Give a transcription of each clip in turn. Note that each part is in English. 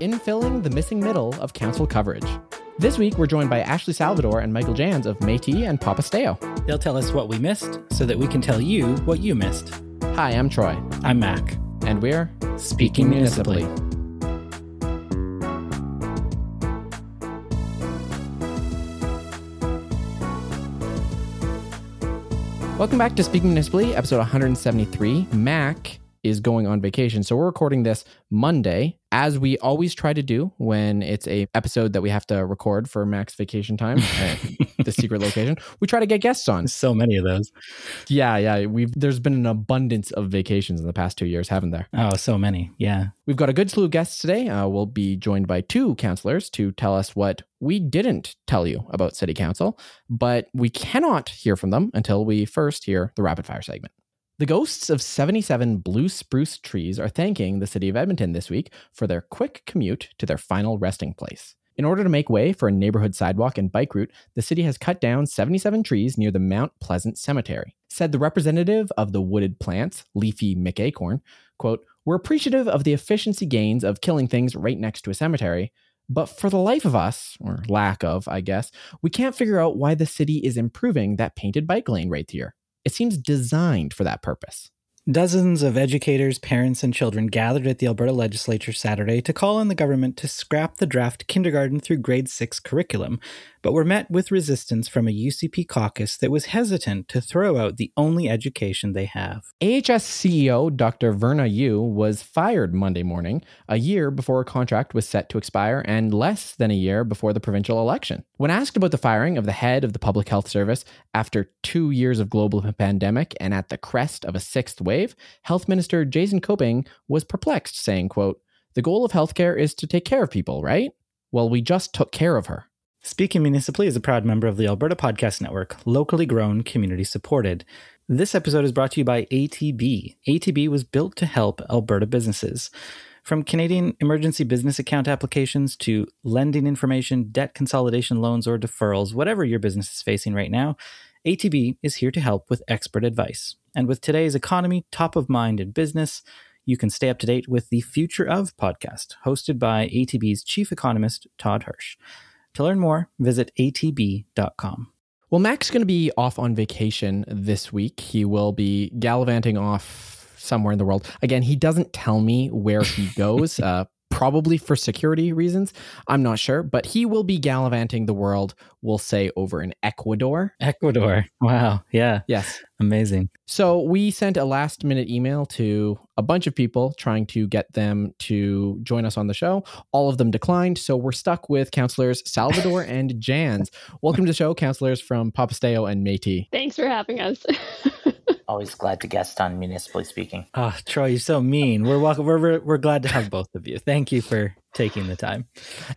infilling the missing middle of council coverage. This week, we're joined by Ashley Salvador and Michael Janz of Métis and Papastew. They'll tell us what we missed so that we can tell you what you missed. Hi, I'm Troy. I'm Mac. And we're Speaking Municipally. Welcome back to Speaking Municipally, episode 173. Mac is going on vacation. So we're recording this Monday, as we always try to do when it's a episode that we have to record for Mac's vacation time the secret location. We try to get guests on. So many of those. Yeah, yeah. We've there's been an abundance of vacations in the past two years, haven't there? Oh, so many. Yeah. We've got a good slew of guests today. Uh, we'll be joined by two councillors to tell us what we didn't tell you about City Council, but we cannot hear from them until we first hear the rapid fire segment. The ghosts of 77 blue spruce trees are thanking the city of Edmonton this week for their quick commute to their final resting place. In order to make way for a neighborhood sidewalk and bike route, the city has cut down 77 trees near the Mount Pleasant Cemetery. Said the representative of the wooded plants, Leafy McAcorn, quote, We're appreciative of the efficiency gains of killing things right next to a cemetery, but for the life of us, or lack of, I guess, we can't figure out why the city is improving that painted bike lane right here. It seems designed for that purpose. Dozens of educators, parents, and children gathered at the Alberta legislature Saturday to call on the government to scrap the draft kindergarten through grade 6 curriculum, but were met with resistance from a UCP caucus that was hesitant to throw out the only education they have. AHS CEO Dr. Verna Yiu was fired Monday morning, a year before a contract was set to expire and less than a year before the provincial election. When asked about the firing of the head of the Public Health Service after two years of global pandemic and at the crest of a sixth wave, Health Minister Jason Copping was perplexed, saying, quote, The goal of healthcare is to take care of people, right? Well, we just took care of her. Speaking Municipally is a proud member of the Alberta Podcast Network, locally grown, community supported. This episode is brought to you by ATB. ATB was built to help Alberta businesses. From Canadian emergency business account applications to lending information, debt consolidation loans, or deferrals, whatever your business is facing right now, ATB is here to help with expert advice. And with today's economy top of mind in business, you can stay up to date with the Future of podcast, hosted by ATB's chief economist, Todd Hirsch. To learn more, visit atb.com. Well, Mac's going to be off on vacation this week. He will be gallivanting off somewhere in the world. Again, he doesn't tell me where he goes. uh, probably for security reasons. I'm not sure, but he will be gallivanting the world, we'll say, over in Ecuador. Ecuador. Wow. Yeah. Yes. Amazing. So we sent a last minute email to a bunch of people trying to get them to join us on the show. All of them declined. So we're stuck with councillors Salvador and Janz. Welcome to the show, councillors from Papastew and Métis. Thanks for having us. Always glad to guest on Municipally Speaking. Oh, Troy, you're so mean. We're welcome. We're, we're, we're glad to have both of you. Thank you for taking the time.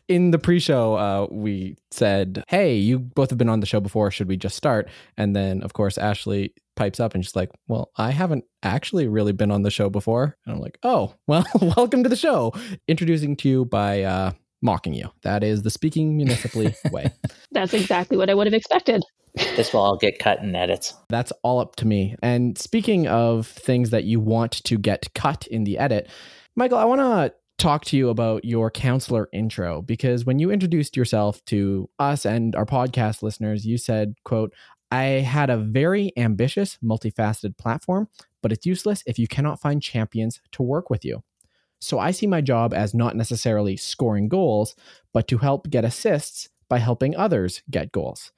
In the pre-show, uh, we said, "Hey, you both have been on the show before. Should we just start?" And then, of course, Ashley pipes up and she's like, "Well, I haven't actually really been on the show before." And I'm like, "Oh, well, welcome to the show." Introducing to you by uh, mocking you. That is the speaking municipally way. That's exactly what I would have expected. This will all get cut in edits. That's all up to me. And speaking of things that you want to get cut in the edit, Michael, I want to talk to you about your councillor intro because when you introduced yourself to us and our podcast listeners, you said, quote, I had a very ambitious, multifaceted platform, but it's useless if you cannot find champions to work with you. So I see my job as not necessarily scoring goals, but to help get assists by helping others get goals.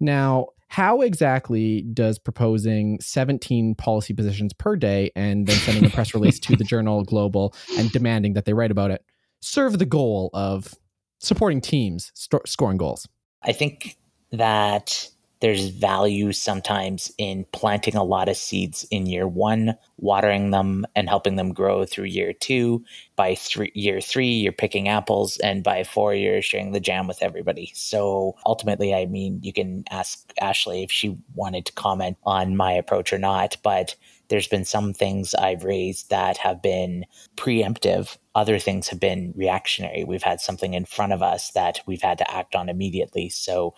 Now, how exactly does proposing 17 policy positions per day and then sending a press release to the journal Global and demanding that they write about it serve the goal of supporting teams st- scoring goals? I think that there's value sometimes in planting a lot of seeds in year one, watering them and helping them grow through year two. By three, year three, you're picking apples, and by four, you're sharing the jam with everybody. So ultimately, I mean, you can ask Ashley if she wanted to comment on my approach or not, but there's been some things I've raised that have been preemptive. Other things have been reactionary. We've had something in front of us that we've had to act on immediately. So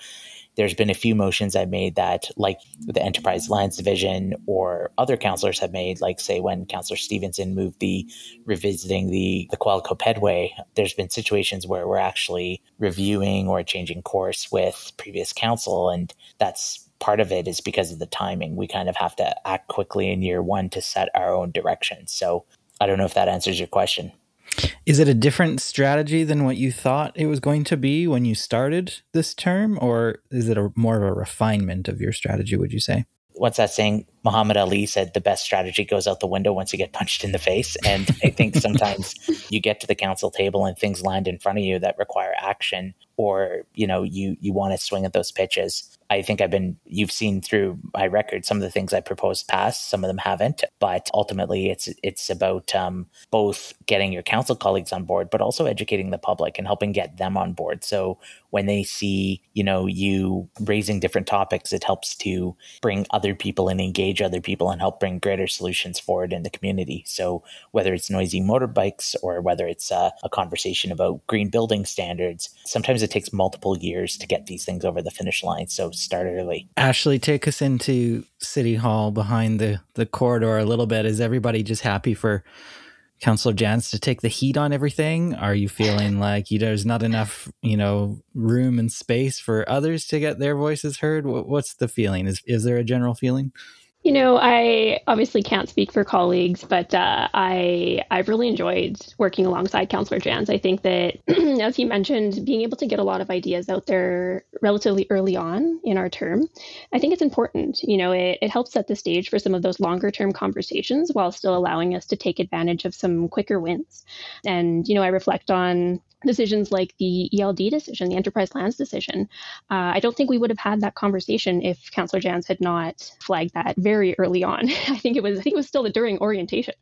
there's been a few motions I've made that, like the Enterprise Lands Division or other councillors have made, like say when Councillor Stevenson moved the revisiting the the Qualico Pedway, there's been situations where we're actually reviewing or changing course with previous council, and that's part of it is because of the timing. We kind of have to act quickly in year one to set our own direction. So I don't know if that answers your question. Is it a different strategy than what you thought it was going to be when you started this term, or is it a more of a refinement of your strategy? Would you say? What's that saying? Muhammad Ali said the best strategy goes out the window once you get punched in the face. And I think sometimes you get to the council table and things land in front of you that require action, or you know you you want to swing at those pitches. I think I've been, you've seen through my record, some of the things I proposed past, some of them haven't. But ultimately, it's it's about um, both getting your council colleagues on board, but also educating the public and helping get them on board. So when they see, you know, you raising different topics, it helps to bring other people and engage other people and help bring greater solutions forward in the community. So whether it's noisy motorbikes or whether it's a conversation about green building standards, sometimes it takes multiple years to get these things over the finish line. So start early. Ashley, take us into City Hall behind the, the corridor a little bit. Is everybody just happy for Councillor Janz to take the heat on everything? Are you feeling like you, there's not enough, you know, room and space for others to get their voices heard? What's the feeling? Is is there a general feeling? You know, I obviously can't speak for colleagues, but uh, I I've really enjoyed working alongside Councillor Janz. I think that, as he mentioned, being able to get a lot of ideas out there relatively early on in our term, I think it's important. You know, it, it helps set the stage for some of those longer term conversations while still allowing us to take advantage of some quicker wins. And you know, I reflect on decisions like the ELD decision, the enterprise lands decision. Uh, I don't think we would have had that conversation if Councillor Janz had not flagged that very early on. I think it was I think it was still during orientation,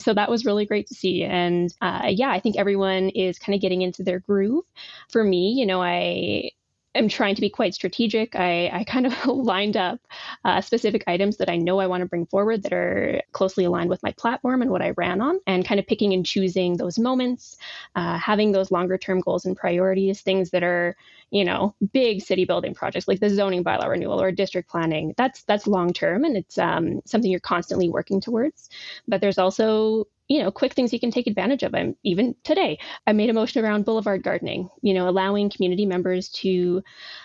so that was really great to see. And uh, yeah, I think everyone is kind of getting into their groove. For me, you know, I am trying to be quite strategic. I, I kind of lined up uh, specific items that I know I want to bring forward that are closely aligned with my platform and what I ran on, and kind of picking and choosing those moments, uh, having those longer term goals and priorities, things that are, you know, big city building projects like the zoning bylaw renewal or district planning. That's that's long term and it's um, something you're constantly working towards. But there's also you know, quick things you can take advantage of. I'm even today, I made a motion around boulevard gardening, you know, allowing community members to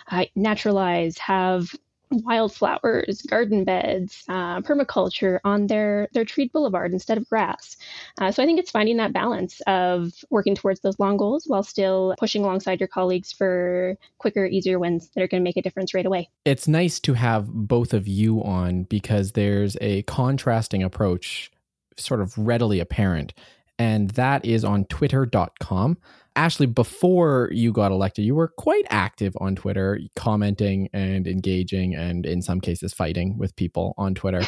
uh, naturalize, have wildflowers, garden beds, uh, permaculture on their their treed boulevard instead of grass. Uh, so I think it's finding that balance of working towards those long goals while still pushing alongside your colleagues for quicker, easier wins that are going to make a difference right away. It's nice to have both of you on because there's a contrasting approach sort of readily apparent. And that is on twitter.com. Ashley, before you got elected, you were quite active on Twitter, commenting and engaging, and in some cases, fighting with people on Twitter.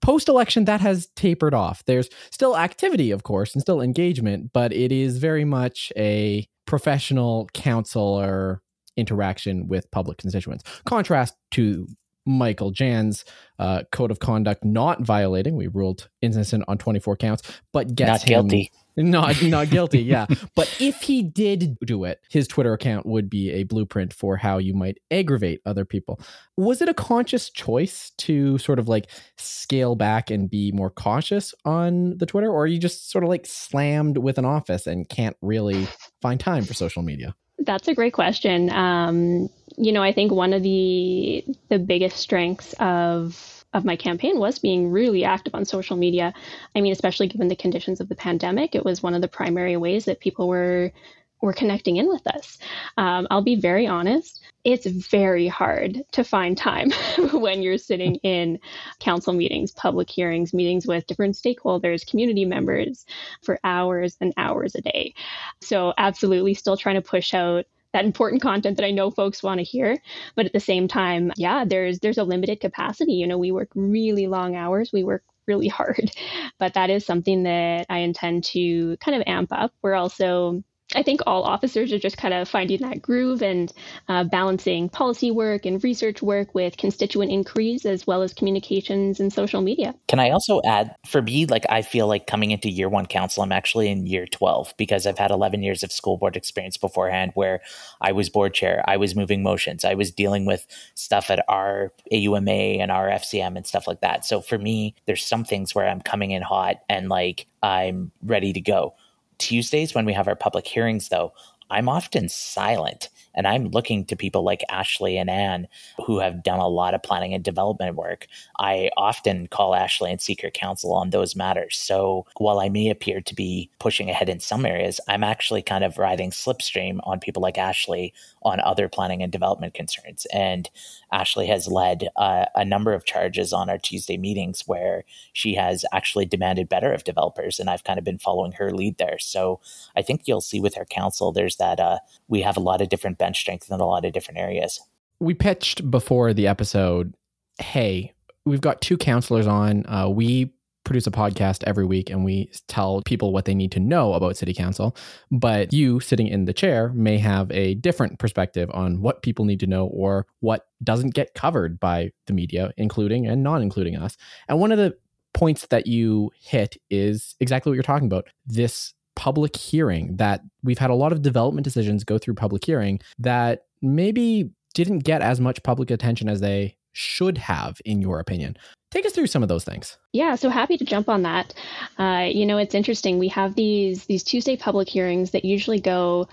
Post election, that has tapered off. There's still activity, of course, and still engagement, but it is very much a professional councillor interaction with public constituents. Contrast to Michael Janz uh, code of conduct not violating. We ruled innocent on 24 counts, but gets not him, guilty. Not not guilty, yeah. But if he did do it, his Twitter account would be a blueprint for how you might aggravate other people. Was it a conscious choice to sort of like scale back and be more cautious on the Twitter, or are you just sort of like slammed with an office and can't really find time for social media? That's a great question. Um, you know, I think one of the the biggest strengths of of my campaign was being really active on social media. I mean, especially given the conditions of the pandemic, it was one of the primary ways that people were were connecting in with us. Um, I'll be very honest. It's very hard to find time when you're sitting in council meetings, public hearings, meetings with different stakeholders, community members for hours and hours a day. So, absolutely still trying to push out that important content that I know folks want to hear. But at the same time, yeah, there's there's a limited capacity. You know, we work really long hours. We work really hard. But that is something that I intend to kind of amp up. We're also I think all officers are just kind of finding that groove and uh, balancing policy work and research work with constituent inquiries as well as communications and social media. Can I also add, for me, like I feel like coming into year one council, I'm actually in year 12 because I've had 11 years of school board experience beforehand where I was board chair, I was moving motions, I was dealing with stuff at our AUMA and our FCM and stuff like that. So for me, there's some things where I'm coming in hot and like I'm ready to go. Tuesdays, when we have our public hearings, though, I'm often silent and I'm looking to people like Ashley and Anne who have done a lot of planning and development work. I often call Ashley and seek her counsel on those matters. So while I may appear to be pushing ahead in some areas, I'm actually kind of riding slipstream on people like Ashley on other planning and development concerns. And Ashley has led uh, a number of charges on our Tuesday meetings where she has actually demanded better of developers. And I've kind of been following her lead there. So I think you'll see with her council, there's that uh, we have a lot of different bench strength in a lot of different areas. We pitched before the episode hey, we've got two councillors on. Uh, we produce a podcast every week and we tell people what they need to know about city council. But you sitting in the chair may have a different perspective on what people need to know or what doesn't get covered by the media including and non including us. And one of the points that you hit is exactly what you're talking about this public hearing that we've had a lot of development decisions go through public hearing that maybe didn't get as much public attention as they should have in your opinion. Take us through some of those things. Yeah so happy to jump on that. Uh, you know it's interesting. We have these these tuesday public hearings that usually go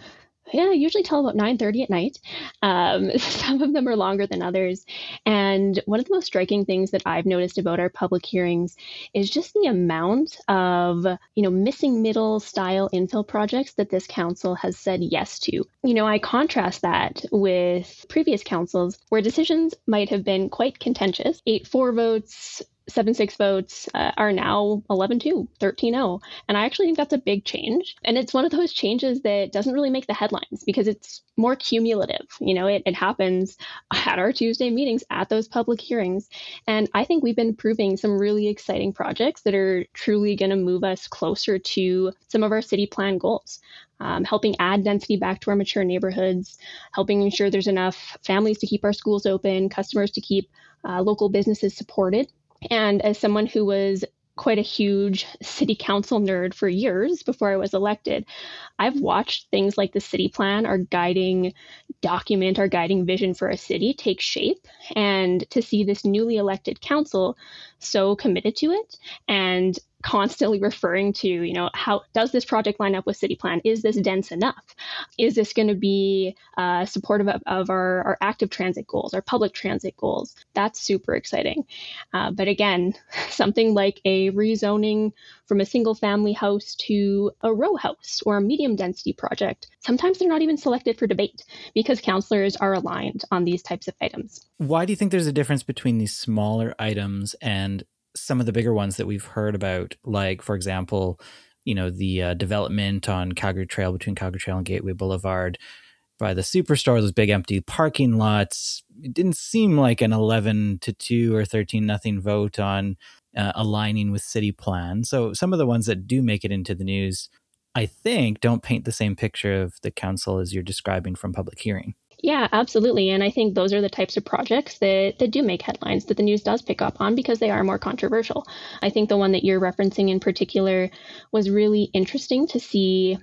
yeah, usually till about 9:30 at night. Um, some of them are longer than others. And one of the most striking things that I've noticed about our public hearings is just the amount of, you know, missing middle style infill projects that this council has said yes to. You know, I contrast that with previous councils where decisions might have been quite contentious. 8-4 votes, seven six votes uh, are now 11 2 13 0 and i actually think that's a big change. And it's one of those changes that doesn't really make the headlines because it's more cumulative. You know it, it happens at our tuesday meetings at those public hearings. And i think we've been proving some really exciting projects that are truly going to move us closer to some of our city plan goals. Um, helping add density back to our mature neighborhoods, helping ensure there's enough families to keep our schools open, customers to keep uh, local businesses supported, and as someone who was quite a huge city council nerd for years before I was elected, I've watched things like the city plan, our guiding document, our guiding vision for a city take shape. And to see this newly elected council so committed to it and constantly referring to, you know, how does this project line up with city plan? Is this dense enough? Is this going to be uh, supportive of, of our, our, active transit goals, our public transit goals? That's super exciting. Uh, but again, something like a rezoning from a single family house to a row house or a medium density project, sometimes they're not even selected for debate because councilors are aligned on these types of items. Why do you think there's a difference between these smaller items and some of the bigger ones that we've heard about, like, for example, you know, the uh, development on Calgary Trail between Calgary Trail and Gateway Boulevard by the superstore, those big empty parking lots. It didn't seem like an 11 to 2 or 13 nothing vote on uh, aligning with city plan. So some of the ones that do make it into the news, I think, don't paint the same picture of the council as you're describing from public hearing. Yeah, absolutely. And I think those are the types of projects that, that do make headlines, that the news does pick up on because they are more controversial. I think the one that you're referencing in particular was really interesting to see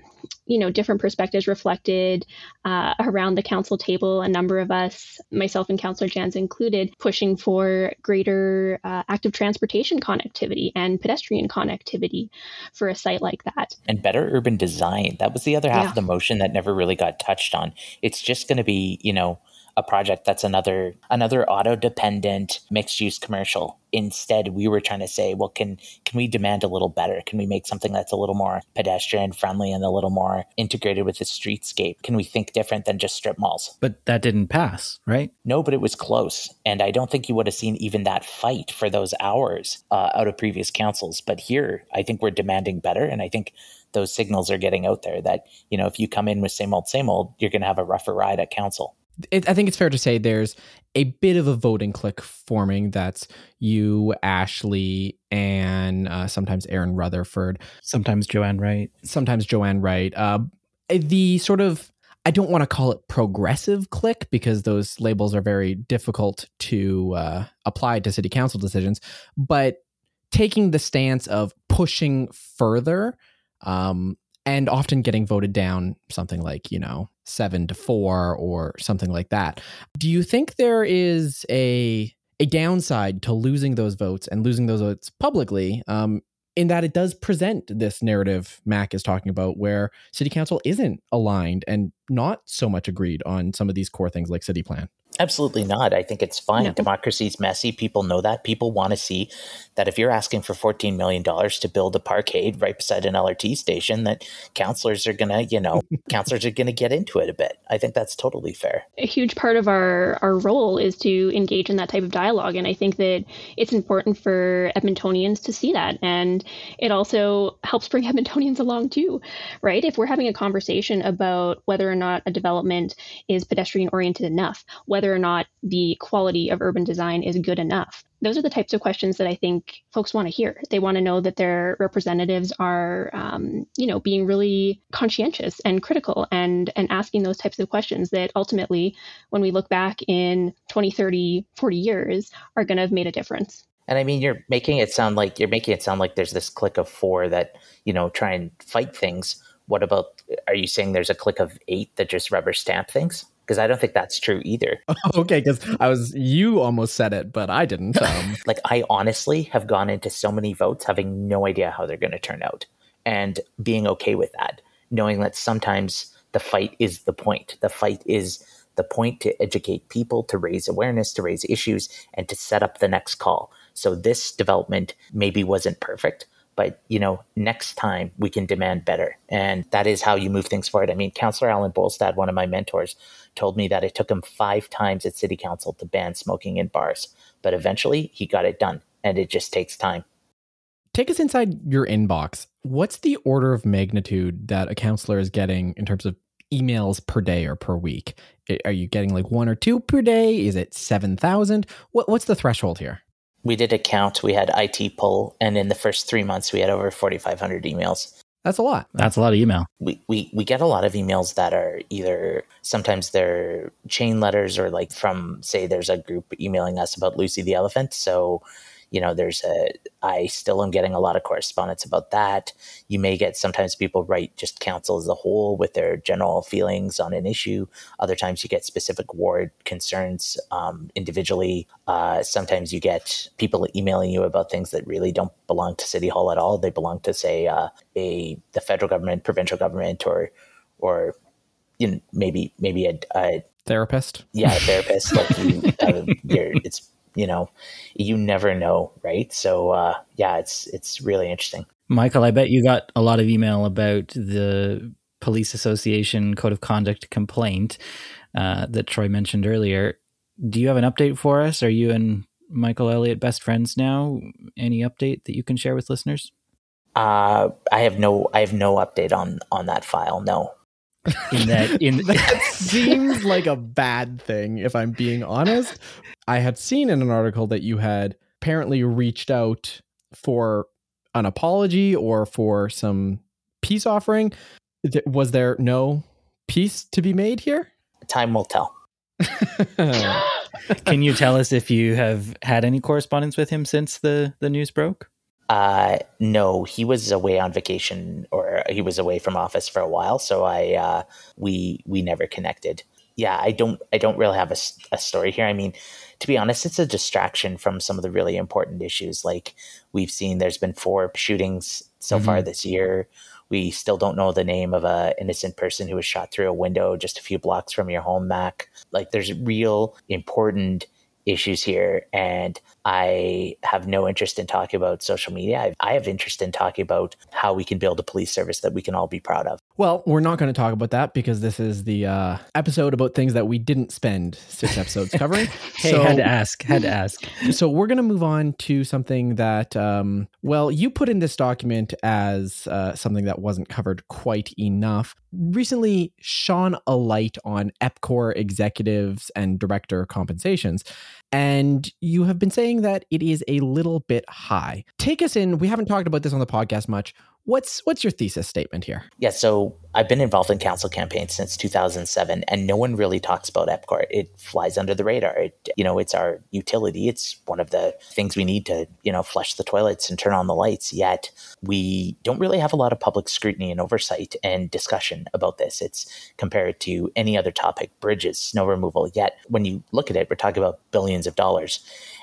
you know different perspectives reflected uh, around the council table. A number of us myself and councillor janz included pushing for greater uh, active transportation connectivity and pedestrian connectivity for a site like that. And better urban design. That was the other half yeah. of the motion that never really got touched on. It's just going to be you know a project that's another another auto dependent mixed use commercial. Instead, we were trying to say, well, can can we demand a little better? Can we make something that's a little more pedestrian friendly and a little more integrated with the streetscape? Can we think different than just strip malls? But that didn't pass, right? No, but it was close, and I don't think you would have seen even that fight for those hours uh, out of previous councils. But here, I think we're demanding better, and I think those signals are getting out there that you know if you come in with same old same old, you're going to have a rougher ride at council it, I think it's fair to say there's a bit of a voting clique forming. That's you, Ashley, and uh, sometimes Erin Rutherford, sometimes Jo-Anne Wright, sometimes Jo-Anne Wright. Uh, the sort of I don't want to call it progressive click because those labels are very difficult to uh, apply to city council decisions, but taking the stance of pushing further um, and often getting voted down something like, you know, seven to four or something like that. Do you think there is a a downside to losing those votes and losing those votes publicly um, in that it does present this narrative Mac is talking about where city council isn't aligned and not so much agreed on some of these core things like city plan. Absolutely not. I think it's fine. No. Democracy is messy. People know that. People want to see that if you're asking for $14 million to build a parkade right beside an LRT station, that councillors are going to, you know, councillors are going to get into it a bit. I think that's totally fair. A huge part of our, our role is to engage in that type of dialogue. And I think that it's important for Edmontonians to see that. And it also helps bring Edmontonians along too, right? If we're having a conversation about whether or not a development is pedestrian oriented enough, whether whether or not the quality of urban design is good enough. Those are the types of questions that I think folks want to hear. They want to know that their representatives are, um, you know, being really conscientious and critical and and asking those types of questions that ultimately, when we look back in 20, 30, 40 years, are going to have made a difference. And I mean, you're making it sound like you're making it sound like there's this clique of four that you know try and fight things. What about? Are you saying there's a clique of eight that just rubber stamp things? Because I don't think that's true either. okay, because I was you almost said it, but I didn't. Um. like I honestly have gone into so many votes having no idea how they're going to turn out, and being okay with that, knowing that sometimes the fight is the point. The fight is the point to educate people, to raise awareness, to raise issues, and to set up the next call. So this development maybe wasn't perfect, but you know next time we can demand better. And that is how you move things forward. I mean councillor alan bolstad one of my mentors told me that it took him five times at city council to ban smoking in bars but eventually he got it done and it just takes time. Take us inside your inbox. What's the order of magnitude that a councillor is getting in terms of emails per day or per week? Are you getting like one or two per day? Is it 7000 what, what's the threshold here we did a count. We had IT pull, and in the first three months, we had over 4,500 emails. That's a lot. That's a lot of email. We, we we get a lot of emails that are either sometimes they're chain letters or like from say there's a group emailing us about Lucy the elephant. So you know there's a i still am getting a lot of correspondence about that. You may get sometimes people write just council as a whole with their general feelings on an issue. Other times you get specific ward concerns um, individually. Uh, sometimes you get people emailing you about things that really don't belong to city hall at all. They belong to say uh, a the federal government provincial government or or you know maybe maybe a, a therapist? Yeah a therapist like you, uh, it's you know, you never know, right? So uh, yeah, it's it's really interesting. Michael, I bet you got a lot of email about the police association code of conduct complaint uh, that Troy mentioned earlier. Do you have an update for us? Are you and Michael Elliott best friends now? Any update that you can share with listeners? Uh, I have no, I have no update on on that file. No. In that, in that seems like a bad thing, if I'm being honest. I had seen in an article that you had apparently reached out for an apology or for some peace offering. Was there no peace to be made here? Time will tell. Can you tell us if you have had any correspondence with him since the, the news broke? Uh, no, he was away on vacation or he was away from office for a while. So I, uh, we, we never connected. Yeah, I don't, I don't really have a, a story here. I mean, to be honest, it's a distraction from some of the really important issues. Like we've seen, there's been four shootings so mm-hmm. far this year. We still don't know the name of a innocent person who was shot through a window just a few blocks from your home, Mac. Like there's real important issues here. And I have no interest in talking about social media. I, I, have interest in talking about how we can build a police service that we can all be proud of. Well, we're not going to talk about that because this is the uh, episode about things that we didn't spend six episodes covering. hey, so, had to ask, had to ask. So we're going to move on to something that, um, well, you put in this document as uh, something that wasn't covered quite enough. Recently shone a light on EPCOR executives and director compensations. And you have been saying that it is a little bit high. Take us in. We haven't talked about this on the podcast much. What's what's your thesis statement here? Yeah, so I've been involved in council campaigns since 2007, and no one really talks about EPCOR. It flies under the radar. It, you know, it's our utility. It's one of the things we need to, you know, flush the toilets and turn on the lights. Yet we don't really have a lot of public scrutiny and oversight and discussion about this. It's compared to any other topic, bridges, snow removal. Yet when you look at it, we're talking about billions of dollars.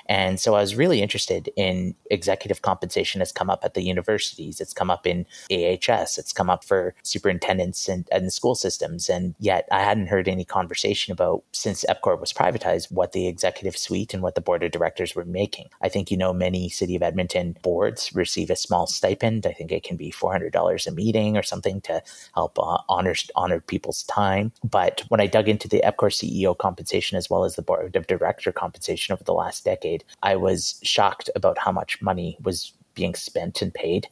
And so I was really interested in executive compensation has come up at the universities. It's come up in AHS. It's come up for superintendents and, and school systems. And yet I hadn't heard any conversation about since EPCOR was privatized, what the executive suite and what the board of directors were making. I think, you know, many City of Edmonton boards receive a small stipend. I think it can be $400 a meeting or something to help uh, honor, honor people's time. But when I dug into the EPCOR CEO compensation as well as the board of director compensation over the last decade, I was shocked about how much money was being spent and paid.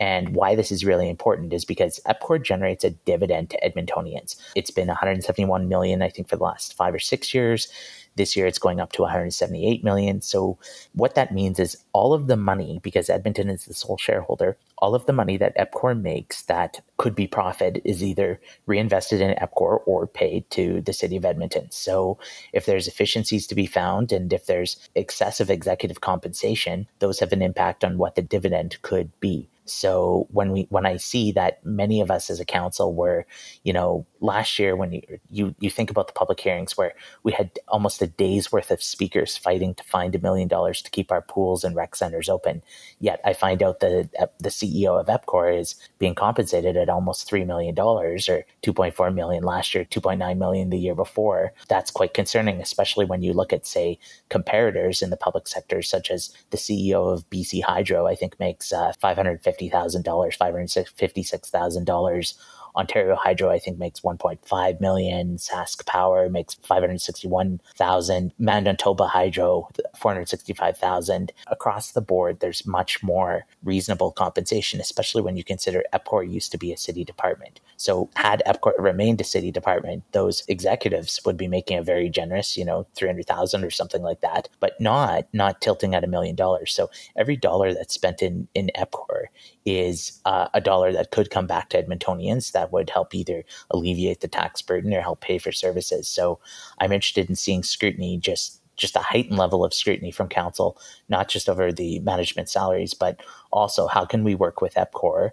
And why this is really important is because EPCOR generates a dividend to Edmontonians. It's been 171 million, I think, for the last five or six years. This year it's going up to 178 million. So what that means is all of the money, because Edmonton is the sole shareholder, all of the money that EPCOR makes that could be profit is either reinvested in EPCOR or paid to the city of Edmonton. So if there's efficiencies to be found and if there's excessive executive compensation, those have an impact on what the dividend could be. So when we when I see that many of us as a council were, you know, last year when you you, you think about the public hearings where we had almost a day's worth of speakers fighting to find a million dollars to keep our pools and rec centers open, yet I find out that the CEO of EPCOR is being compensated at almost three million dollars or two point four million last year, two point nine million the year before. That's quite concerning, especially when you look at say comparators in the public sector, such as the CEO of BC Hydro, I think makes uh, five hundred fifty $50,000, $556,000 Ontario Hydro, I think, makes 1.5 million. Sask Power makes 561,000. Manitoba Hydro, 465,000. Across the board, there's much more reasonable compensation, especially when you consider EPCOR used to be a city department. So had EPCOR remained a city department, those executives would be making a very generous, you know, 300,000 or something like that, but not not tilting at a million dollars. So every dollar that's spent in in EPCOR is uh, a dollar that could come back to Edmontonians that would help either alleviate the tax burden or help pay for services. So I'm interested in seeing scrutiny just just a heightened level of scrutiny from council, not just over the management salaries, but also how can we work with EPCOR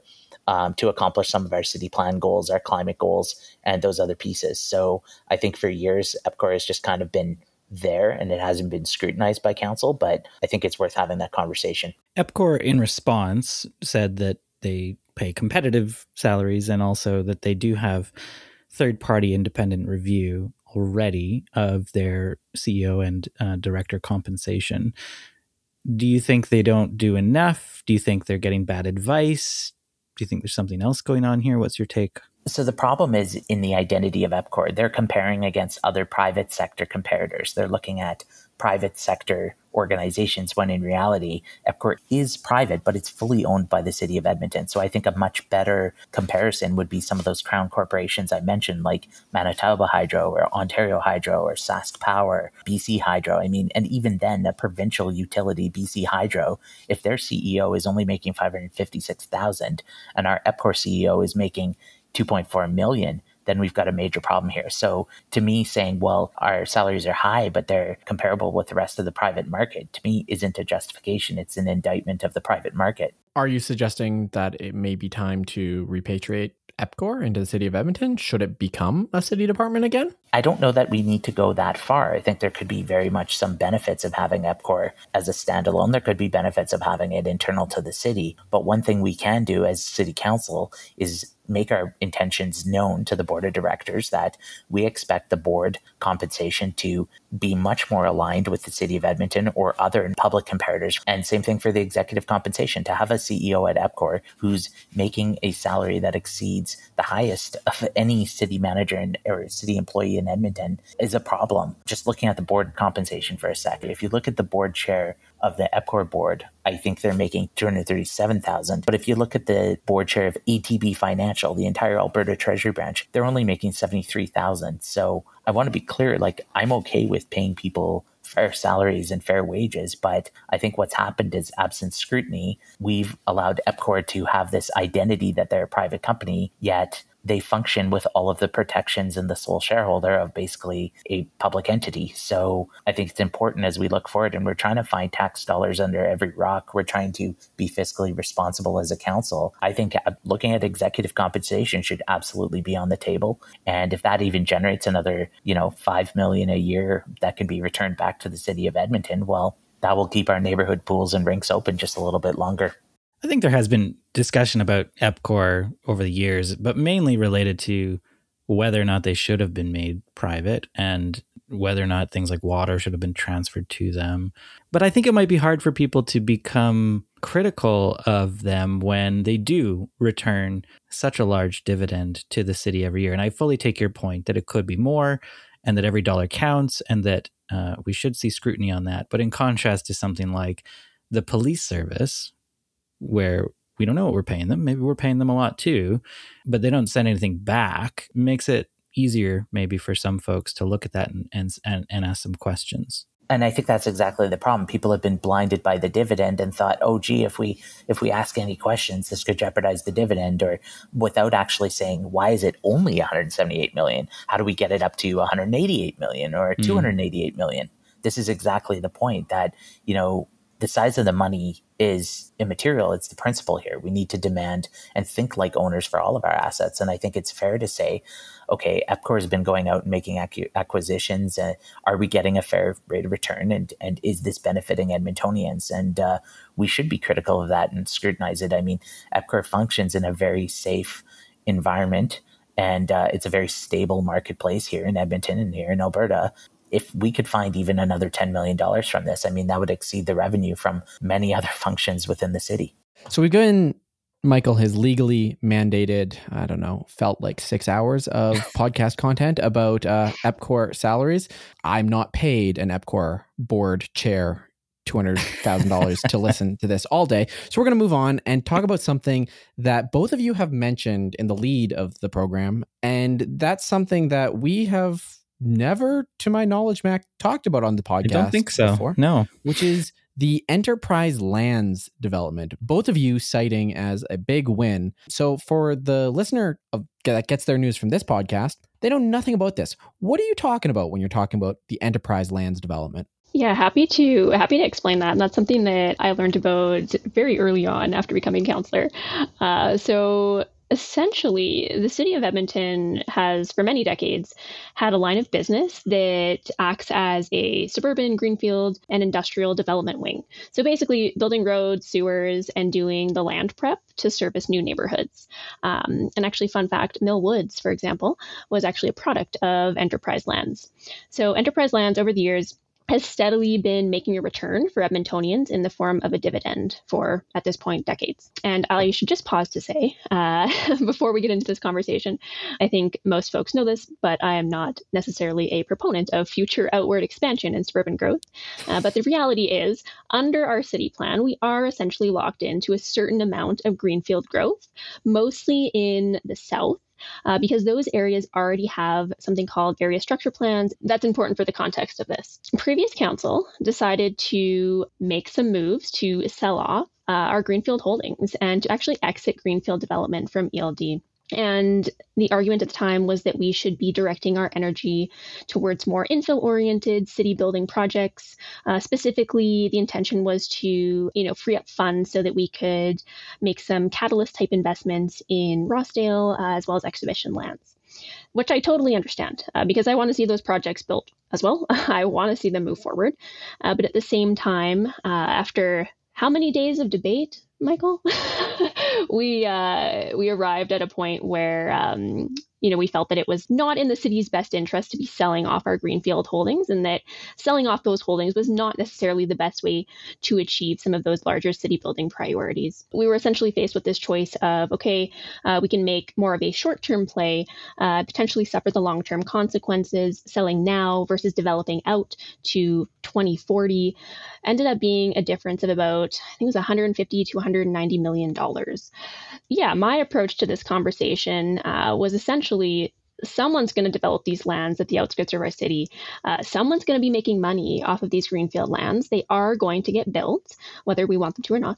um, to accomplish some of our city plan goals, our climate goals, and those other pieces. So I think for years, EPCOR has just kind of been there and it hasn't been scrutinized by council, but I think it's worth having that conversation. EPCOR, in response, said that they pay competitive salaries and also that they do have third party independent review already of their CEO and uh, director compensation. Do you think they don't do enough? Do you think they're getting bad advice? Do you think there's something else going on here? What's your take? So the problem is in the identity of EPCOR. They're comparing against other private sector comparators. They're looking at private sector organizations when in reality, EPCOR is private, but it's fully owned by the city of Edmonton. So I think a much better comparison would be some of those crown corporations I mentioned, like Manitoba Hydro or Ontario Hydro or Sask Power, BC Hydro. I mean, and even then, the provincial utility, BC Hydro, if their CEO is only making 556,000 and our EPCOR CEO is making 2.4 million, then we've got a major problem here. So to me, saying, well, our salaries are high, but they're comparable with the rest of the private market, to me isn't a justification. It's an indictment of the private market. Are you suggesting that it may be time to repatriate EPCOR into the city of Edmonton? Should it become a city department again? I don't know that we need to go that far. I think there could be very much some benefits of having EPCOR as a standalone. There could be benefits of having it internal to the city. But one thing we can do as city council is make our intentions known to the board of directors that we expect the board compensation to be much more aligned with the city of Edmonton or other public comparators. And same thing for the executive compensation to have a CEO at EPCOR who's making a salary that exceeds the highest of any city manager or city employee in Edmonton is a problem. Just looking at the board compensation for a second, if you look at the board chair of the EPCOR board, I think they're making 237,000. But if you look at the board chair of ATB Financial, the entire Alberta Treasury branch, they're only making 73,000. So I want to be clear, like I'm okay with paying people fair salaries and fair wages. But I think what's happened is, absent scrutiny, we've allowed EPCOR to have this identity that they're a private company, yet they function with all of the protections and the sole shareholder of basically a public entity. So I think it's important as we look forward and we're trying to find tax dollars under every rock. We're trying to be fiscally responsible as a council. I think uh, looking at executive compensation should absolutely be on the table. And if that even generates another, you know, 5 million a year that can be returned back to the city of Edmonton, well, that will keep our neighborhood pools and rinks open just a little bit longer. I think there has been discussion about EPCOR over the years, but mainly related to whether or not they should have been made private and whether or not things like water should have been transferred to them. But I think it might be hard for people to become critical of them when they do return such a large dividend to the city every year. And I fully take your point that it could be more and that every dollar counts and that uh, we should see scrutiny on that. But in contrast to something like the police service, where we don't know what we're paying them. Maybe we're paying them a lot too, but they don't send anything back. Makes it easier maybe for some folks to look at that and and and, ask some questions. And I think that's exactly the problem. People have been blinded by the dividend and thought, "Oh, gee, if we if we ask any questions, this could jeopardize the dividend." Or without actually saying, "Why is it only 178 million? How do we get it up to 188 million or mm. million?" This is exactly the point that you know the size of the money is immaterial. It's the principle here. We need to demand and think like owners for all of our assets. And I think it's fair to say, okay, EPCOR has been going out and making acquisitions. Uh, are we getting a fair rate of return? And, and is this benefiting Edmontonians? And uh, we should be critical of that and scrutinize it. I mean, EPCOR functions in a very safe environment and uh, it's a very stable marketplace here in Edmonton and here in Alberta if we could find even another $10 million from this, I mean, that would exceed the revenue from many other functions within the city. So we've given Michael has legally mandated, I don't know, felt like six hours of podcast content about uh, EPCOR salaries. I'm not paid an EPCOR board chair $200,000 to listen to this all day. So we're going to move on and talk about something that both of you have mentioned in the lead of the program. And that's something that we have never, to my knowledge, Mac talked about on the podcast. I don't think so. Before, no. Which is the enterprise lands development. Both of you citing as a big win. So for the listener of, that gets their news from this podcast, they know nothing about this. What are you talking about when you're talking about the enterprise lands development? Yeah, happy to happy to explain that. And that's something that I learned about very early on after becoming councillor. Uh, so essentially, the city of Edmonton has, for many decades, had a line of business that acts as a suburban, greenfield, and industrial development wing. So basically, building roads, sewers, and doing the land prep to service new neighborhoods. Um, and actually, fun fact Mill Woods, for example, was actually a product of Enterprise Lands. So, Enterprise Lands over the years has steadily been making a return for Edmontonians in the form of a dividend for, at this point, decades. And I should just pause to say, uh, before we get into this conversation, I think most folks know this, but I am not necessarily a proponent of future outward expansion and suburban growth. Uh, but the reality is, under our city plan, we are essentially locked into a certain amount of greenfield growth, mostly in the south uh, because those areas already have something called area structure plans. That's important for the context of this. Previous council decided to make some moves to sell off uh, our Greenfield holdings and to actually exit Greenfield development from ELD. And the argument at the time was that we should be directing our energy towards more infill oriented city building projects. Uh, specifically, the intention was to you know free up funds so that we could make some catalyst type investments in Rossdale uh, as well as exhibition lands. Which I totally understand uh, because I want to see those projects built as well. I want to see them move forward. Uh, but at the same time, uh, after how many days of debate, Michael? we uh, we arrived at a point where um, you know, we felt that it was not in the city's best interest to be selling off our greenfield holdings and that selling off those holdings was not necessarily the best way to achieve some of those larger city building priorities. We were essentially faced with this choice of, okay, uh, we can make more of a short term play, uh, potentially suffer the long term consequences, selling now versus developing out to 2040 ended up being a difference of about, I think it was 150 to 190 million dollars. Yeah, my approach to this conversation uh, was essentially someone's going to develop these lands at the outskirts of our city. Uh, someone's going to be making money off of these greenfield lands. They are going to get built, whether we want them to or not.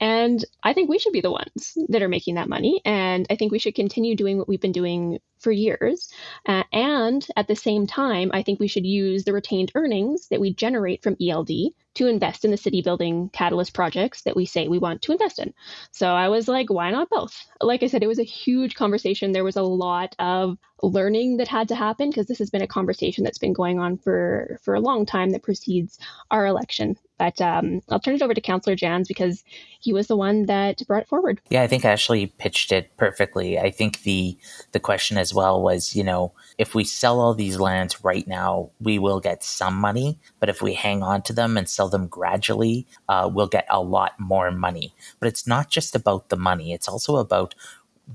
And I think we should be the ones that are making that money. And I think we should continue doing what we've been doing for years. Uh, and at the same time, I think we should use the retained earnings that we generate from ELD to invest in the city building catalyst projects that we say we want to invest in. So I was like, why not both? Like I said, it was a huge conversation. There was a lot of learning that had to happen because this has been a conversation that's been going on for for a long time that precedes our election. But um, I'll turn it over to Councillor Janz because he was the one that brought it forward. Yeah, I think Ashley pitched it perfectly. I think the the question as well was, you know, if we sell all these lands right now, we will get some money, but if we hang on to them and sell them gradually, uh, we'll get a lot more money. But it's not just about the money; it's also about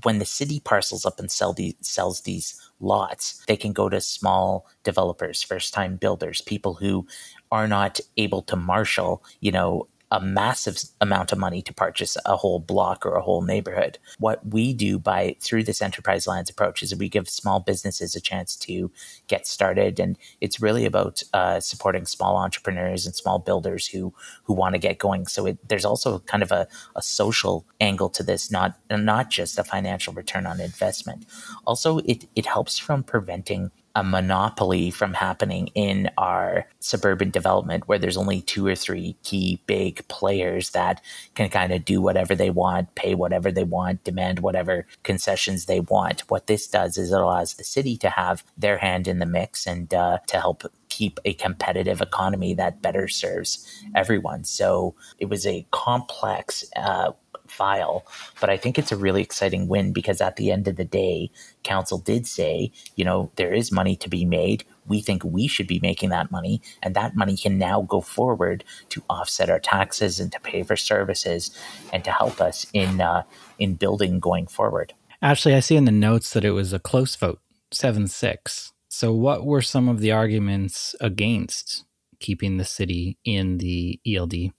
when the city parcels up and sell these sells these lots, they can go to small developers, first time builders, people who are not able to marshal, you know, a massive amount of money to purchase a whole block or a whole neighborhood. What we do by through this enterprise lands approach is we give small businesses a chance to get started, and it's really about uh, supporting small entrepreneurs and small builders who who want to get going. So it, there's also kind of a, a social angle to this, not not just a financial return on investment. Also, it it helps from preventing a monopoly from happening in our suburban development where there's only two or three key big players that can kind of do whatever they want, pay whatever they want, demand whatever concessions they want. What this does is it allows the city to have their hand in the mix and uh, to help keep a competitive economy that better serves everyone. So it was a complex uh, file. But I think it's a really exciting win because at the end of the day, council did say, you know, there is money to be made. We think we should be making that money, and that money can now go forward to offset our taxes and to pay for services and to help us in uh, in building going forward. Ashley, I see in the notes that it was a close vote, seven six. So, what were some of the arguments against keeping the city in the ELD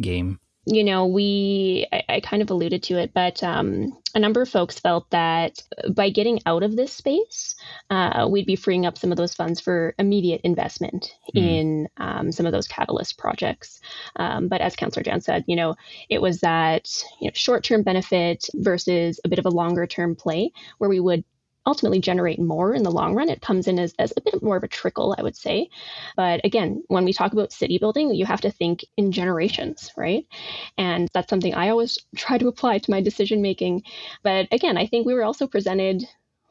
game? You know, we, I, I, kind of alluded to it, but um, a number of folks felt that by getting out of this space, uh, we'd be freeing up some of those funds for immediate investment mm. in um, some of those catalyst projects. Um, but as Councillor Janz said, you know, it was that you know, short term benefit versus a bit of a longer term play where we would ultimately generate more in the long run. It comes in as, as a bit more of a trickle, I would say. But again, when we talk about city building, you have to think in generations, right? And that's something I always try to apply to my decision making. But again, I think we were also presented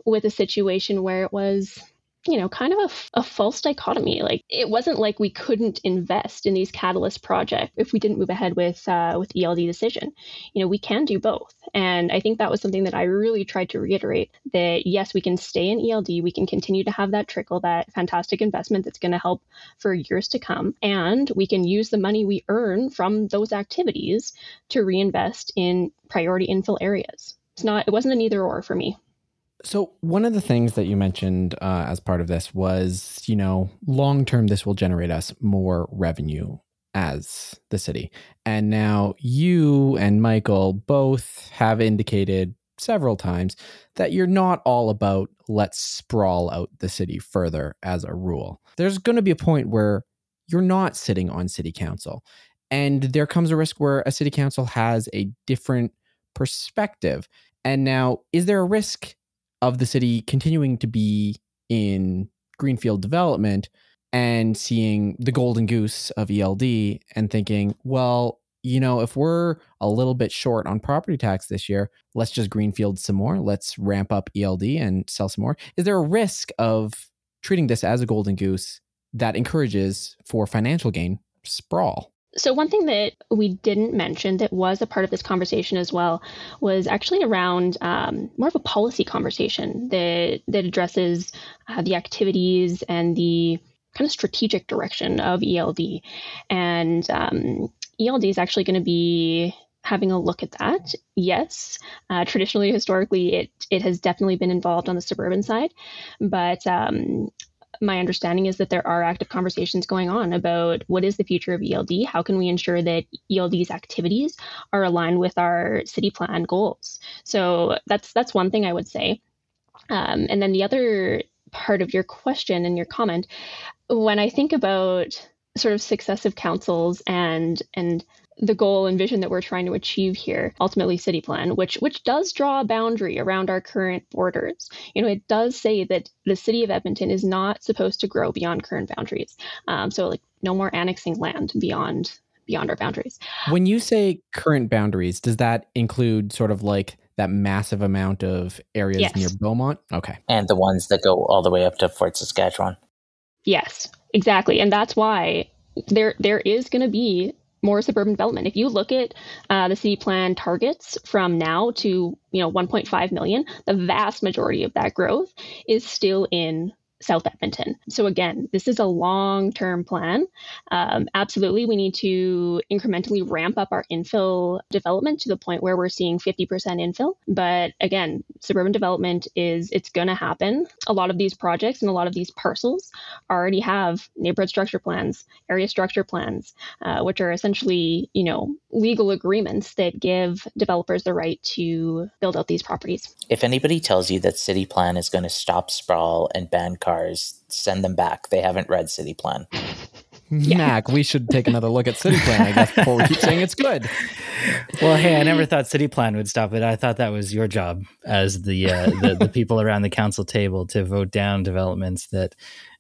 with a situation where it was you know, kind of a, a, false dichotomy. Like it wasn't like we couldn't invest in these catalyst projects if we didn't move ahead with uh, with ELD decision. You know, we can do both, and I think that was something that I really tried to reiterate. That yes, we can stay in ELD, we can continue to have that trickle, that fantastic investment that's going to help for years to come, and we can use the money we earn from those activities to reinvest in priority infill areas. It's not. It wasn't an either or for me. So, one of the things that you mentioned uh, as part of this was, you know, long term, this will generate us more revenue as the city. And now you and Michael both have indicated several times that you're not all about let's sprawl out the city further as a rule. There's going to be a point where you're not sitting on city council. And there comes a risk where a city council has a different perspective. And now, is there a risk of the city continuing to be in greenfield development and seeing the golden goose of ELD and thinking, well, you know, if we're a little bit short on property tax this year, let's just greenfield some more. Let's ramp up ELD and sell some more. Is there a risk of treating this as a golden goose that encourages for financial gain sprawl? So, one thing that we didn't mention that was a part of this conversation as well was actually around um, more of a policy conversation that, that addresses uh, the activities and the kind of strategic direction of ELD. And um, ELD is actually going to be having a look at that. Yes, uh, traditionally, historically, it it has definitely been involved on the suburban side, but um, my understanding is that there are active conversations going on about what is the future of ELD? How can we ensure that ELD's activities are aligned with our city plan goals? So that's that's one thing I would say. Um, and then the other part of your question and your comment, when I think about sort of successive councils and and the goal and vision that we're trying to achieve here ultimately city plan which which does draw a boundary around our current borders. You know it does say that the city of edmonton is not supposed to grow beyond current boundaries. Um, so like no more annexing land beyond beyond our boundaries. When you say current boundaries does that include sort of like that massive amount of areas Yes. near beaumont? Okay. And the ones that go all the way up to Fort Saskatchewan. Yes, exactly, and that's why there there is going to be more suburban development. If you look at uh, the city plan targets from now to you know 1.5 million, the vast majority of that growth is still in South Edmonton. So again, this is a long term plan. Um, absolutely, we need to incrementally ramp up our infill development to the point where we're seeing 50% infill. But again, suburban development is it's going to happen. A lot of these projects and a lot of these parcels already have neighborhood structure plans, area structure plans, uh, which are essentially you know legal agreements that give developers the right to build out these properties. If anybody tells you that City Plan is going to stop sprawl and ban cars, send them back. They haven't read City Plan. mac we should take another look at city plan i guess before we keep saying it's good Well, hey, I never thought city plan would stop it. I thought that was your job as the uh, the, the people around the council table to vote down developments that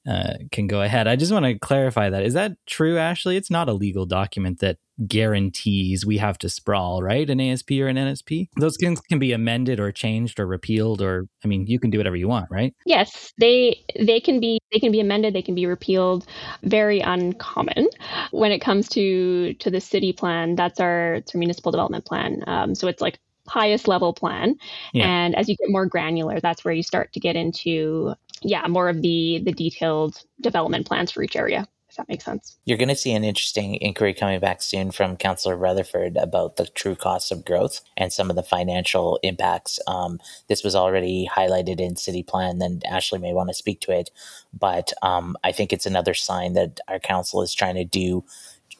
uh, can go ahead. I just want to clarify that. Is that true, Ashley? It's not a legal document that guarantees we have to sprawl, right? An ASP or an NSP. Those things can be amended or changed or repealed, or I mean, you can do whatever you want, right? Yes, they they can be they can be amended, they can be repealed. Very uncommon when it comes to to the city plan. That's our, it's our municipal development plan. Um, so it's like highest level plan, Yeah. and as you get more granular, that's where you start to get into yeah more of the the detailed development plans for each area. That makes sense. You're going to see an interesting inquiry coming back soon from Councillor Rutherford about the true costs of growth and some of the financial impacts. Um, this was already highlighted in City Plan, then Ashley may want to speak to it. But um, I think it's another sign that our council is trying to do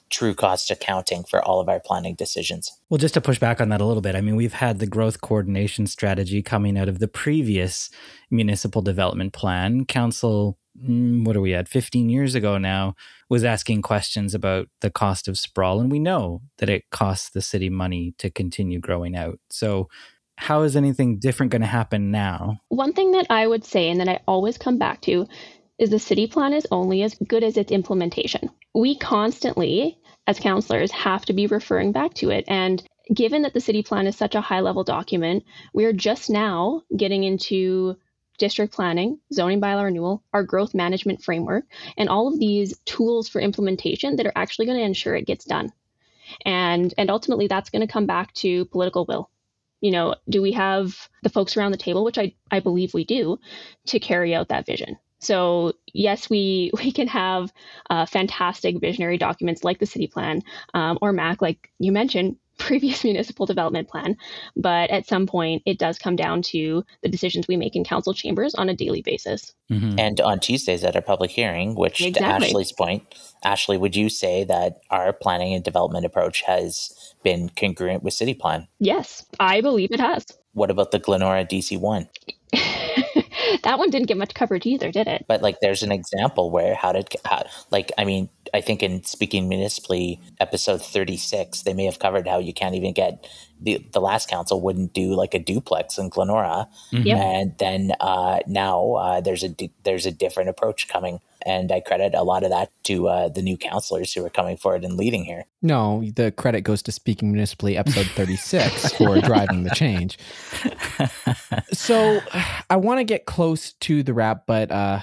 true cost accounting for all of our planning decisions. Well, just to push back on that a little bit, I mean, we've had the growth coordination strategy coming out of the previous municipal development plan. Council, mm, what are we at, 15 years ago now, was asking questions about the cost of sprawl. And we know that it costs the city money to continue growing out. So, how is anything different going to happen now? One thing that I would say, and that I always come back to, is the city plan is only as good as its implementation. We constantly, as councillors, have to be referring back to it. And given that the city plan is such a high level document, we are just now getting into district planning, zoning bylaw renewal, our growth management framework, and all of these tools for implementation that are actually going to ensure it gets done. And and ultimately that's going to come back to political will you know, do we have the folks around the table, which I, I believe we do, to carry out that vision? So yes, we we can have uh, fantastic visionary documents like the city plan um, or MAC, like you mentioned, previous municipal development plan. But at some point, it does come down to the decisions we make in council chambers on a daily basis. Mhm. And on Tuesdays at our public hearing, which to Ashley's point, Ashley, would you say that our planning and development approach has been congruent with City Plan? Yes, I believe it has. What about the Glenora DC one? That one didn't get much coverage either, did it? But like, there's an example where how did how, like I mean, I think in speaking municipally, episode 36, they may have covered how you can't even get the the last council wouldn't do like a duplex in Glenora, Yep. and then uh, now uh, there's a there's a different approach coming, and I credit a lot of that to uh, the new councillors who are coming forward and leading here. No, the credit goes to Speaking Municipally, episode 36, for driving the change. So I want to get close to the wrap, but uh,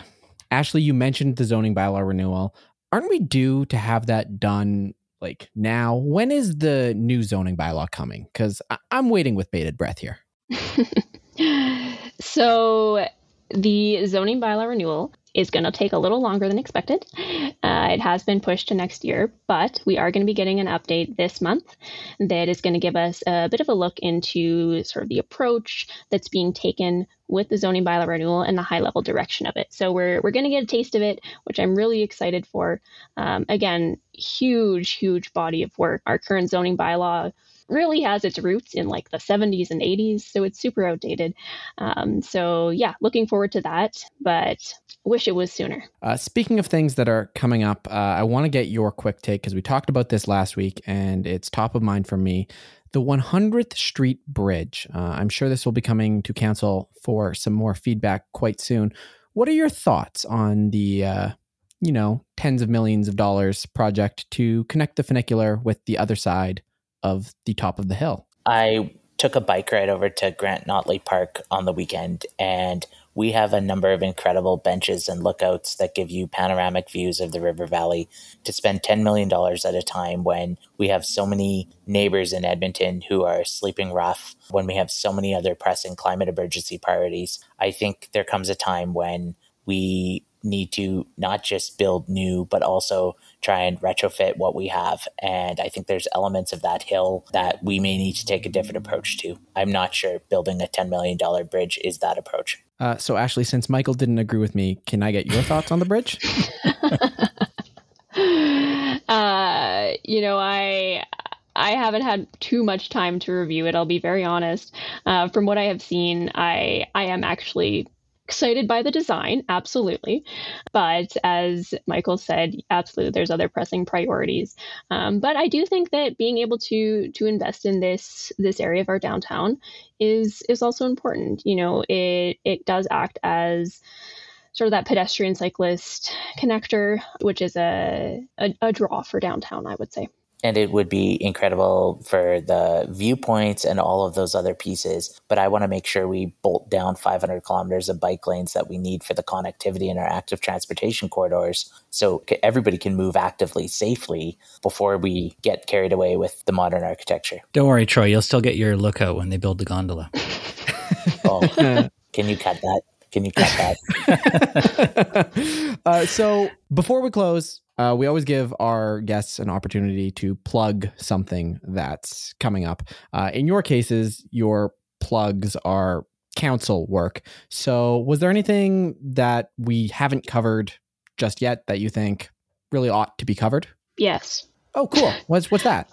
Ashley, you mentioned the zoning bylaw renewal. Aren't we due to have that done like now? When is the new zoning bylaw coming? Because I'm waiting with bated breath here. so the zoning bylaw renewal is going to take a little longer than expected. Uh, it has been pushed to next year, but we are going to be getting an update this month that is going to give us a bit of a look into sort of the approach that's being taken with the zoning bylaw renewal and the high level direction of it. So we're we're going to get a taste of it, which I'm really excited for. Um, again, huge huge body of work. Our current zoning bylaw really has its roots in like the 70s and 80s, so it's super outdated. Um, so yeah, looking forward to that, but wish it was sooner. Uh, speaking of things that are coming up, uh, I want to get your quick take because we talked about this last week and it's top of mind for me. The 100th Street Bridge. Uh, I'm sure this will be coming to council for some more feedback quite soon. What are your thoughts on the, uh, you know, tens of millions of dollars project to connect the funicular with the other side of the top of the hill? I took a bike ride over to Grant Notley Park on the weekend and we have a number of incredible benches and lookouts that give you panoramic views of the river valley to spend $10 million at a time when we have so many neighbors in Edmonton who are sleeping rough, when we have so many other pressing climate emergency priorities. I think there comes a time when we need to not just build new, but also try and retrofit what we have. And I think there's elements of that hill that we may need to take a different approach to. I'm not sure building a $10 million bridge is that approach. Uh, so, Ashley, since Michael didn't agree with me, can I get your thoughts on the bridge? uh, you know, I I haven't had too much time to review it. I'll be very honest. Uh, from what I have seen, I I am actually excited by the design, absolutely. But as Michael said, absolutely, there's other pressing priorities. Um, but I do think that being able to to invest in this this area of our downtown is is also important. You know, it it does act as sort of that pedestrian cyclist connector, which is a, a, a draw for downtown, I would say and it would be incredible for the viewpoints and all of those other pieces. But I want to make sure we bolt down 500 kilometers of bike lanes that we need for the connectivity in our active transportation corridors so everybody can move actively safely before we get carried away with the modern architecture. Don't worry, Troy, you'll still get your lookout when they build the gondola. oh, can you cut that? Can you cut that? uh, so before we close, uh, we always give our guests an opportunity to plug something that's coming up. Uh, in your cases, your plugs are council work. So, was there anything that we haven't covered just yet that you think really ought to be covered? Yes. Oh, cool. What's what's that?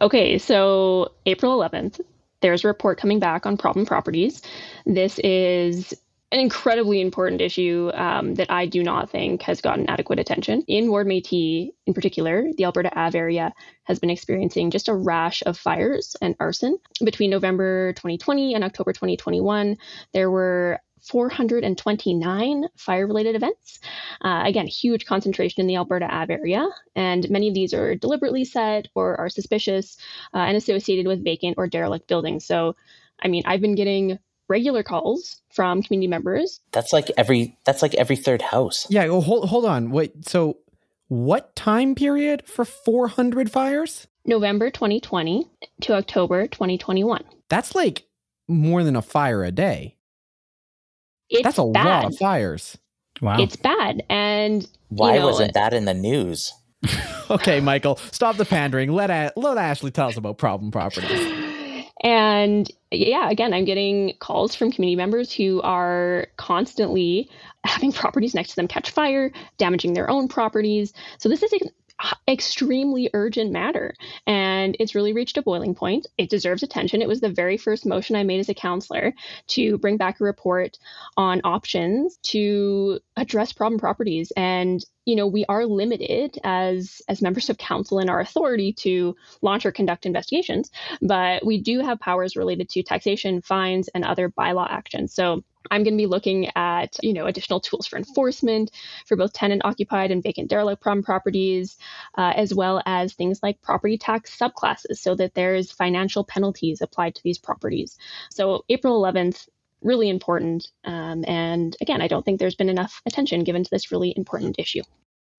okay, so April 11th, there's a report coming back on problem properties. This is an incredibly important issue um, that I do not think has gotten adequate attention. In Ward Métis, in particular, the Alberta Ave area has been experiencing just a rash of fires and arson. Between November 2020 and October 2021, there were 429 fire related events. Uh, again, huge concentration in the Alberta Ave area, and many of these are deliberately set or are suspicious uh, and associated with vacant or derelict buildings. So, I mean, I've been getting regular calls from community members. That's like every that's like every third house. Yeah, well, hold hold on. Wait, so what time period for 400 fires? November 2020 to October 2021. That's like more than a fire a day. It's That's a bad. lot of fires. Wow. It's bad. And why you know, wasn't that in the news? okay, Michael, stop the pandering. Let a- let Ashley tell us about problem properties. And yeah, again, I'm getting calls from community members who are constantly having properties next to them catch fire, damaging their own properties. So this is extremely urgent matter and it's really reached a boiling point. It deserves attention. It was the very first motion I made as a councillor to bring back a report on options to address problem properties and you know we are limited as as members of council in our authority to launch or conduct investigations but we do have powers related to taxation fines and other bylaw actions so I'm going to be looking at, you know, additional tools for enforcement for both tenant occupied and vacant derelict properties, uh, as well as things like property tax subclasses so that there's financial penalties applied to these properties. So April 11th, really important. Um, and again, I don't think there's been enough attention given to this really important issue.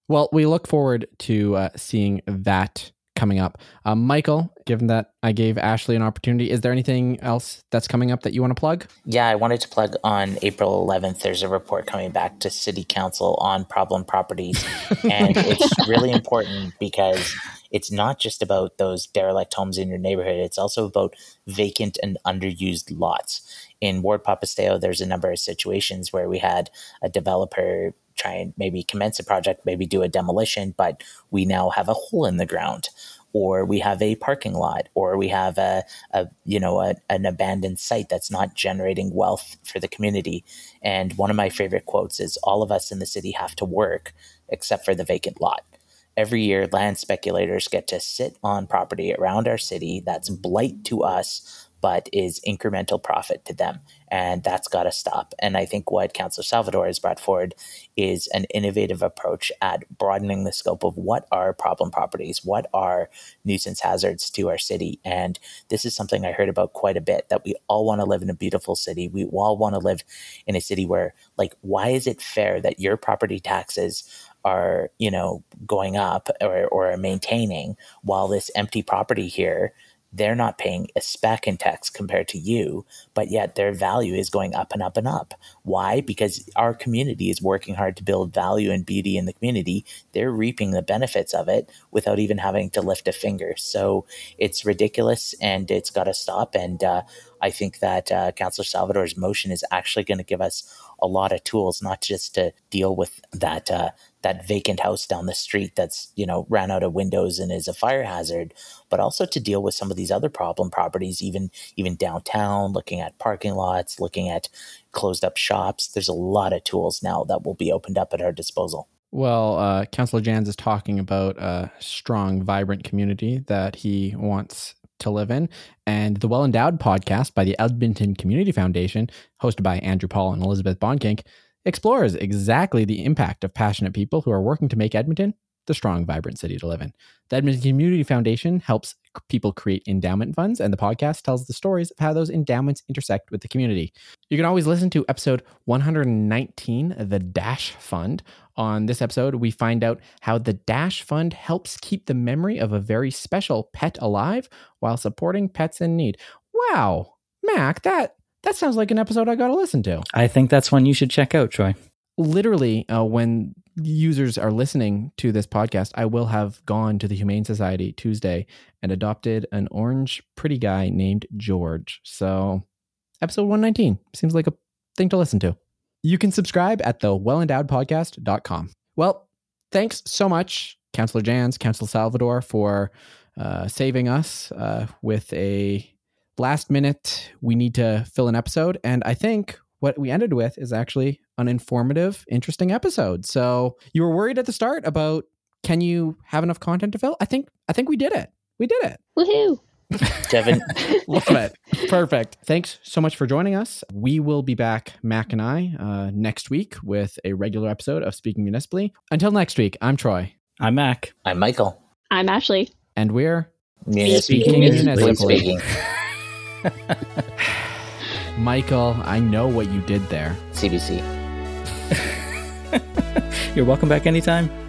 Well, we look forward to uh, seeing that coming up. Um, Michael, given that I gave Ashley an opportunity, is there anything else that's coming up that you want to plug? Yeah, I wanted to plug on April 11th. There's a report coming back to City Council on problem properties. and it's really important because it's not just about those derelict homes in your neighborhood, it's also about vacant and underused lots. In Ward Papastew, there's a number of situations where we had a developer try and maybe commence a project, maybe do a demolition, but we now have a hole in the ground or we have a parking lot, or we have a, a you know a, an abandoned site that's not generating wealth for the community. And one of my favorite quotes is, "All of us in the city have to work, except for the vacant lot." Every year, land speculators get to sit on property around our city that's blight to us but is incremental profit to them. And that's got to stop. And I think what Councillor Salvador has brought forward is an innovative approach at broadening the scope of what are problem properties, what are nuisance hazards to our city. And this is something I heard about quite a bit that we all want to live in a beautiful city. We all want to live in a city where, like, why is it fair that your property taxes are, you know, going up or, or maintaining while this empty property here they're not paying a speck in tax compared to you, but yet their value is going up and up and up. Why? Because our community is working hard to build value and beauty in the community. They're reaping the benefits of it without even having to lift a finger. So it's ridiculous and it's got to stop. And uh, I think that uh, Councillor Salvador's motion is actually going to give us a lot of tools, not just to deal with that uh, that vacant house down the street that's you know ran out of windows and is a fire hazard, but also to deal with some of these other problem properties, even even downtown, looking at parking lots, looking at closed up shops. There's a lot of tools now that will be opened up at our disposal. Well, uh, Councillor Janz is talking about a strong, vibrant community that he wants to live in. And the Well Endowed podcast by the Edmonton Community Foundation, hosted by Andrew Paul and Elizabeth Bonkink, explores exactly the impact of passionate people who are working to make Edmonton the strong, vibrant city to live in. The Edmonton Community Foundation helps people create endowment funds, and the podcast tells the stories of how those endowments intersect with the community. You can always listen to episode 119, The Dash Fund. On this episode, we find out how the Dash Fund helps keep the memory of a very special pet alive while supporting pets in need. Wow, Mac, that that sounds like an episode I got to listen to. I think that's one you should check out, Troy. Literally, uh, when users are listening to this podcast, I will have gone to the Humane Society Tuesday and adopted an orange pretty guy named George. So, episode 119 seems like a thing to listen to. You can subscribe at the wellendowedpodcast.com. Well, thanks so much, Councillor Janz, Councillor Salvador, for uh, saving us uh, with a last minute, we need to fill an episode. And I think what we ended with is actually an informative, interesting episode. So you were worried at the start about can you have enough content to fill? I think I think we did it. We did it. Woohoo! Devin. Love it. Perfect. Thanks so much for joining us. We will be back, Mac and I, uh, next week with a regular episode of Speaking Municipally. Until next week, I'm Troy. I'm Mac. I'm Michael. I'm Ashley. And we're Speaking Municipally. Speaking. Michael. I know what you did there. CBC. You're welcome back anytime.